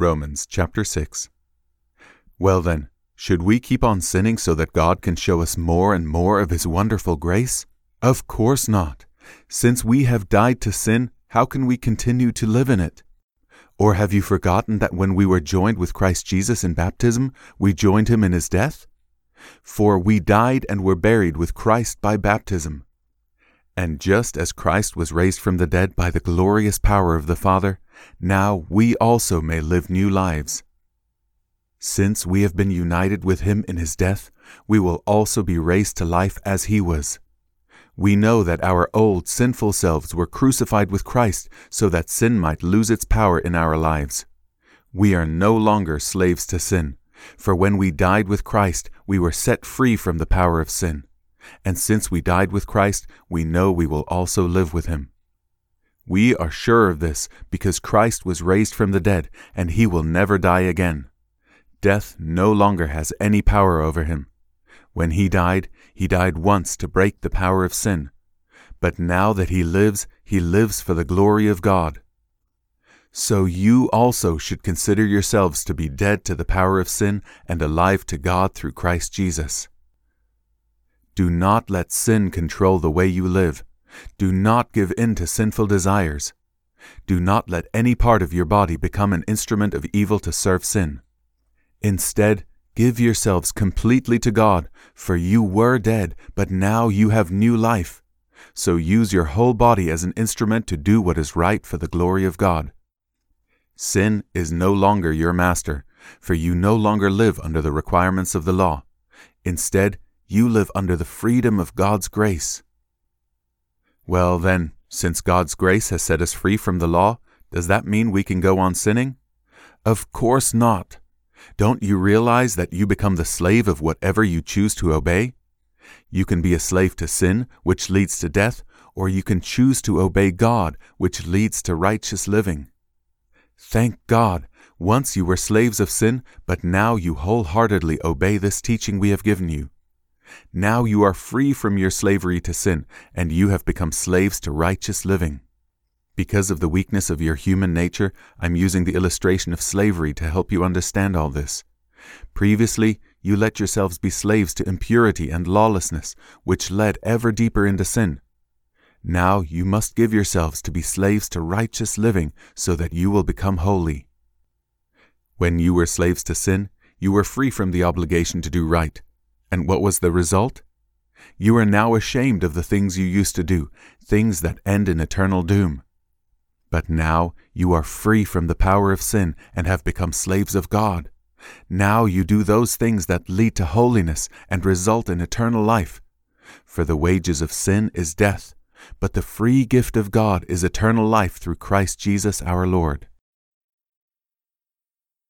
Romans chapter 6. Well then, should we keep on sinning so that God can show us more and more of His wonderful grace? Of course not. Since we have died to sin, how can we continue to live in it? Or have you forgotten that when we were joined with Christ Jesus in baptism, we joined him in his death? For we died and were buried with Christ by baptism. And just as Christ was raised from the dead by the glorious power of the Father, now we also may live new lives. Since we have been united with him in his death, we will also be raised to life as he was. We know that our old sinful selves were crucified with Christ so that sin might lose its power in our lives. We are no longer slaves to sin, for when we died with Christ, we were set free from the power of sin. And since we died with Christ, we know we will also live with him. We are sure of this because Christ was raised from the dead, and he will never die again. Death no longer has any power over him. When he died, he died once to break the power of sin. But now that he lives, he lives for the glory of God. So you also should consider yourselves to be dead to the power of sin and alive to God through Christ Jesus. Do not let sin control the way you live. Do not give in to sinful desires. Do not let any part of your body become an instrument of evil to serve sin. Instead, give yourselves completely to God, for you were dead, but now you have new life. So use your whole body as an instrument to do what is right for the glory of God. Sin is no longer your master, for you no longer live under the requirements of the law. Instead, you live under the freedom of God's grace. Well, then, since God's grace has set us free from the law, does that mean we can go on sinning? Of course not. Don't you realize that you become the slave of whatever you choose to obey? You can be a slave to sin, which leads to death, or you can choose to obey God, which leads to righteous living. Thank God, once you were slaves of sin, but now you wholeheartedly obey this teaching we have given you. Now you are free from your slavery to sin, and you have become slaves to righteous living. Because of the weakness of your human nature, I'm using the illustration of slavery to help you understand all this. Previously, you let yourselves be slaves to impurity and lawlessness, which led ever deeper into sin. Now you must give yourselves to be slaves to righteous living so that you will become holy. When you were slaves to sin, you were free from the obligation to do right. And what was the result? You are now ashamed of the things you used to do, things that end in eternal doom. But now you are free from the power of sin and have become slaves of God. Now you do those things that lead to holiness and result in eternal life. For the wages of sin is death, but the free gift of God is eternal life through Christ Jesus our Lord.